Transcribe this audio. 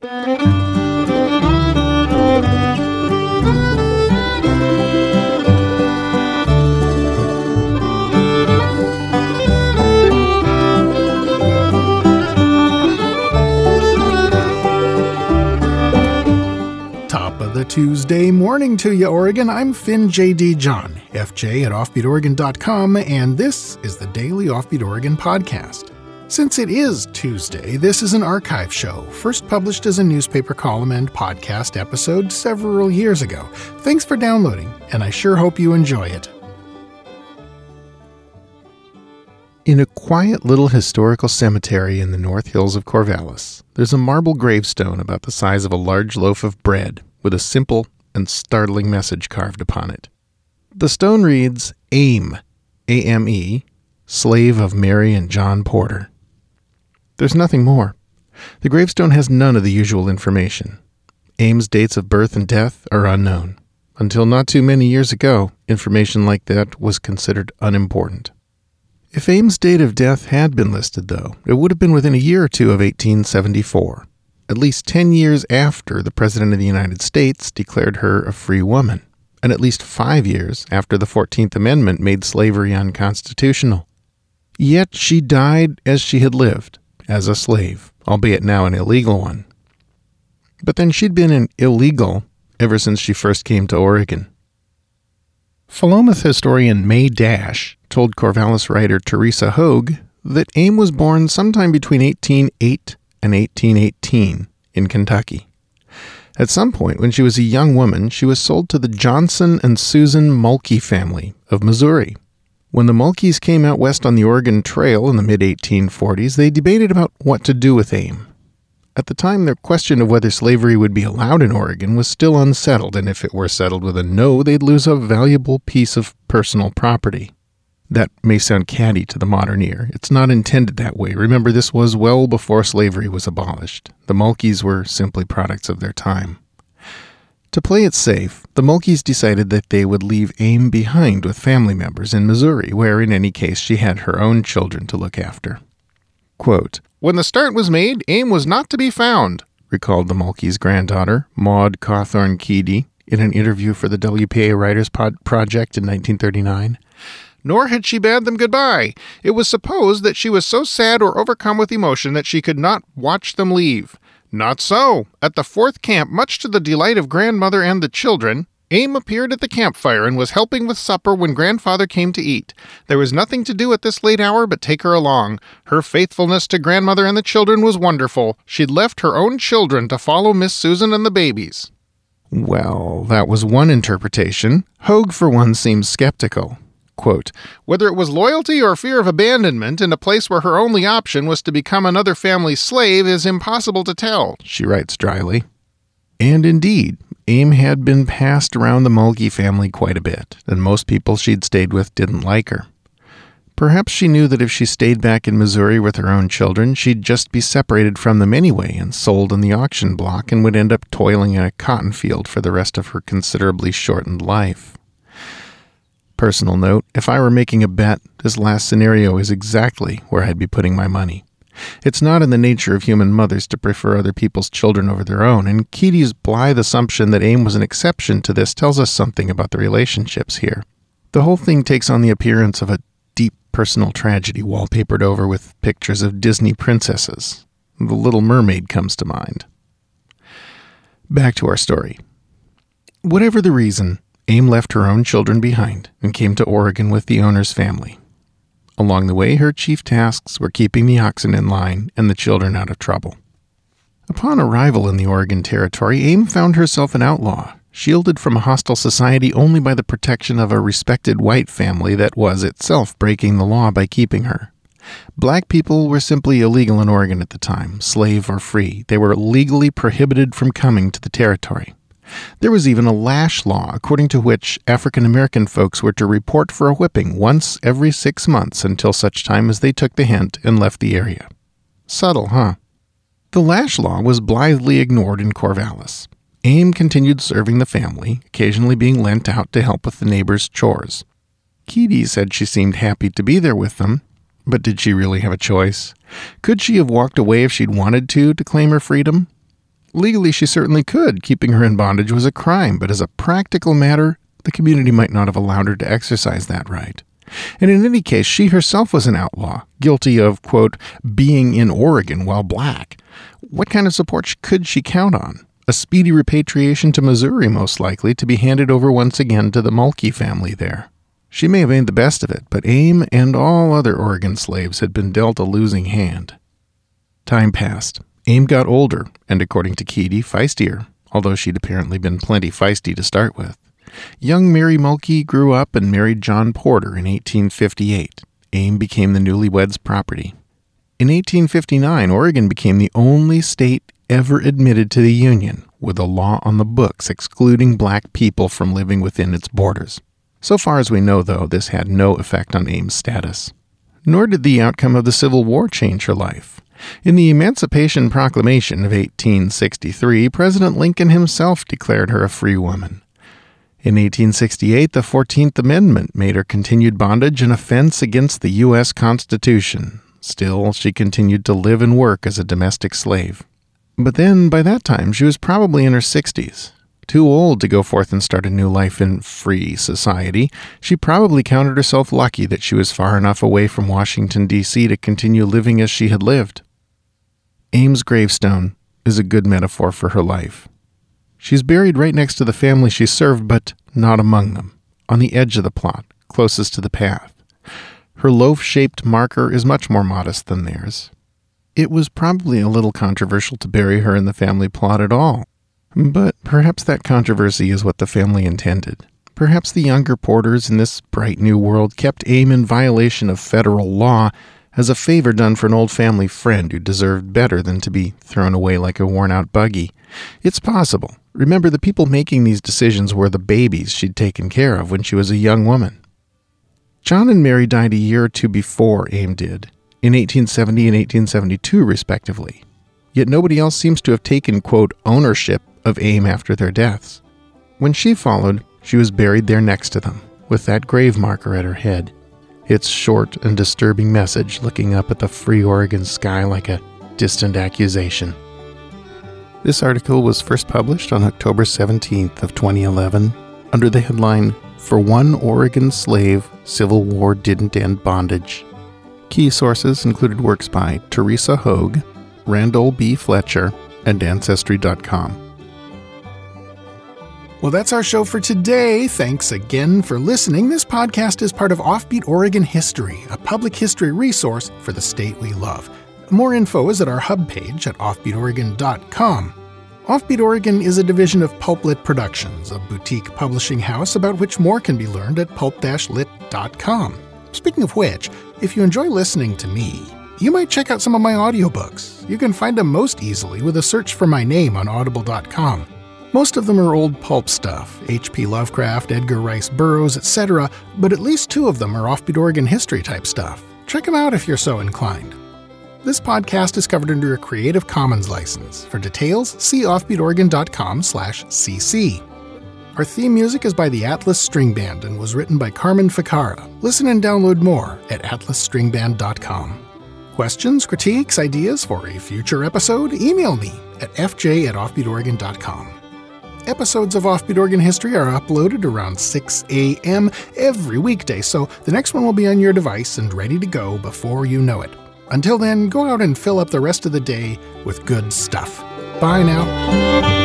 Top of the Tuesday morning to you, Oregon. I'm Finn J.D. John, FJ at OffbeatOregon.com, and this is the Daily Offbeat Oregon podcast. Since it is Tuesday, this is an archive show, first published as a newspaper column and podcast episode several years ago. Thanks for downloading, and I sure hope you enjoy it. In a quiet little historical cemetery in the North Hills of Corvallis, there's a marble gravestone about the size of a large loaf of bread with a simple and startling message carved upon it. The stone reads Ame, A M E, slave of Mary and John Porter. There's nothing more. The gravestone has none of the usual information. Ame's dates of birth and death are unknown. Until not too many years ago, information like that was considered unimportant. If Ame's date of death had been listed, though, it would have been within a year or two of 1874, at least 10 years after the President of the United States declared her a free woman, and at least five years after the 14th Amendment made slavery unconstitutional. Yet she died as she had lived, as a slave, albeit now an illegal one. But then she'd been an illegal ever since she first came to Oregon. Philomath historian May Dash told Corvallis writer Teresa Hogue that Ame was born sometime between 1808 and 1818 in Kentucky. At some point, when she was a young woman, she was sold to the Johnson and Susan Mulkey family of Missouri. When the Mulkeys came out west on the Oregon Trail in the mid 1840s, they debated about what to do with Ame. At the time, their question of whether slavery would be allowed in Oregon was still unsettled, and if it were settled with a no, they'd lose a valuable piece of personal property. That may sound catty to the modern ear. It's not intended that way. Remember, this was well before slavery was abolished. The Mulkeys were simply products of their time. To play it safe, the Mulkeys decided that they would leave Ame behind with family members in Missouri, where in any case she had her own children to look after. Quote, when the start was made, Ame was not to be found, recalled the Mulkeys' granddaughter, Maud Cawthorn Keedy, in an interview for the WPA Writers Pod- Project in 1939 nor had she bade them goodbye. It was supposed that she was so sad or overcome with emotion that she could not watch them leave. Not so. At the fourth camp, much to the delight of grandmother and the children, Ame appeared at the campfire and was helping with supper when grandfather came to eat. There was nothing to do at this late hour but take her along. Her faithfulness to grandmother and the children was wonderful. She'd left her own children to follow Miss Susan and the babies. Well, that was one interpretation. Hogue, for one, seems skeptical. Quote, Whether it was loyalty or fear of abandonment in a place where her only option was to become another family's slave is impossible to tell, she writes dryly. And indeed, Ame had been passed around the Mulkey family quite a bit, and most people she'd stayed with didn't like her. Perhaps she knew that if she stayed back in Missouri with her own children, she'd just be separated from them anyway and sold in the auction block and would end up toiling in a cotton field for the rest of her considerably shortened life. Personal note if I were making a bet, this last scenario is exactly where I'd be putting my money. It's not in the nature of human mothers to prefer other people's children over their own, and Keedy's blithe assumption that Ame was an exception to this tells us something about the relationships here. The whole thing takes on the appearance of a deep personal tragedy wallpapered over with pictures of Disney princesses. The Little Mermaid comes to mind. Back to our story. Whatever the reason, Ame left her own children behind and came to Oregon with the owner's family. Along the way, her chief tasks were keeping the oxen in line and the children out of trouble. Upon arrival in the Oregon Territory, Ame found herself an outlaw, shielded from a hostile society only by the protection of a respected white family that was itself breaking the law by keeping her. Black people were simply illegal in Oregon at the time, slave or free. They were legally prohibited from coming to the territory. There was even a lash law, according to which African American folks were to report for a whipping once every six months until such time as they took the hint and left the area. Subtle, huh? The lash law was blithely ignored in Corvallis. Ame continued serving the family, occasionally being lent out to help with the neighbors' chores. Keedy said she seemed happy to be there with them, but did she really have a choice? Could she have walked away if she'd wanted to to claim her freedom? Legally, she certainly could. Keeping her in bondage was a crime, but as a practical matter, the community might not have allowed her to exercise that right. And in any case, she herself was an outlaw, guilty of, quote, being in Oregon while black. What kind of support could she count on? A speedy repatriation to Missouri, most likely, to be handed over once again to the Mulkey family there. She may have made the best of it, but Ame and all other Oregon slaves had been dealt a losing hand. Time passed. Ame got older, and according to Keedy, feistier, although she'd apparently been plenty feisty to start with. Young Mary Mulkey grew up and married John Porter in 1858. Ame became the newlyweds' property. In 1859, Oregon became the only state ever admitted to the Union, with a law on the books excluding black people from living within its borders. So far as we know, though, this had no effect on Ame's status. Nor did the outcome of the Civil War change her life. In the Emancipation Proclamation of 1863, President Lincoln himself declared her a free woman. In 1868, the 14th Amendment made her continued bondage an offense against the U.S. Constitution. Still, she continued to live and work as a domestic slave. But then, by that time, she was probably in her 60s. Too old to go forth and start a new life in free society, she probably counted herself lucky that she was far enough away from Washington, D.C. to continue living as she had lived. Ame's gravestone is a good metaphor for her life. She's buried right next to the family she served, but not among them, on the edge of the plot, closest to the path. Her loaf shaped marker is much more modest than theirs. It was probably a little controversial to bury her in the family plot at all, but perhaps that controversy is what the family intended. Perhaps the younger Porters in this bright new world kept Ame in violation of federal law as a favor done for an old family friend who deserved better than to be thrown away like a worn out buggy. It's possible. Remember, the people making these decisions were the babies she'd taken care of when she was a young woman. John and Mary died a year or two before Ame did, in 1870 and 1872, respectively. Yet nobody else seems to have taken, quote, ownership of Ame after their deaths. When she followed, she was buried there next to them, with that grave marker at her head, its short and disturbing message looking up at the free Oregon sky like a distant accusation. This article was first published on October 17th of 2011 under the headline For One Oregon Slave, Civil War Didn't End Bondage. Key sources included works by Teresa Hogue, Randall B. Fletcher, and Ancestry.com. Well, that's our show for today. Thanks again for listening. This podcast is part of Offbeat Oregon History, a public history resource for the state we love. More info is at our hub page at offbeatoregon.com. Offbeat Oregon is a division of Pulplit Productions, a boutique publishing house about which more can be learned at pulp-lit.com. Speaking of which, if you enjoy listening to me, you might check out some of my audiobooks. You can find them most easily with a search for my name on audible.com. Most of them are old pulp stuff H.P. Lovecraft, Edgar Rice Burroughs, etc., but at least two of them are offbeat Oregon history type stuff. Check them out if you're so inclined. This podcast is covered under a Creative Commons license. For details, see offbeatoregon.com/cc. Our theme music is by the Atlas String Band and was written by Carmen Ficara. Listen and download more at atlasstringband.com. Questions, critiques, ideas for a future episode? Email me at fj at. Episodes of Offbeat Oregon History are uploaded around 6 a.m. every weekday, so the next one will be on your device and ready to go before you know it. Until then, go out and fill up the rest of the day with good stuff. Bye now.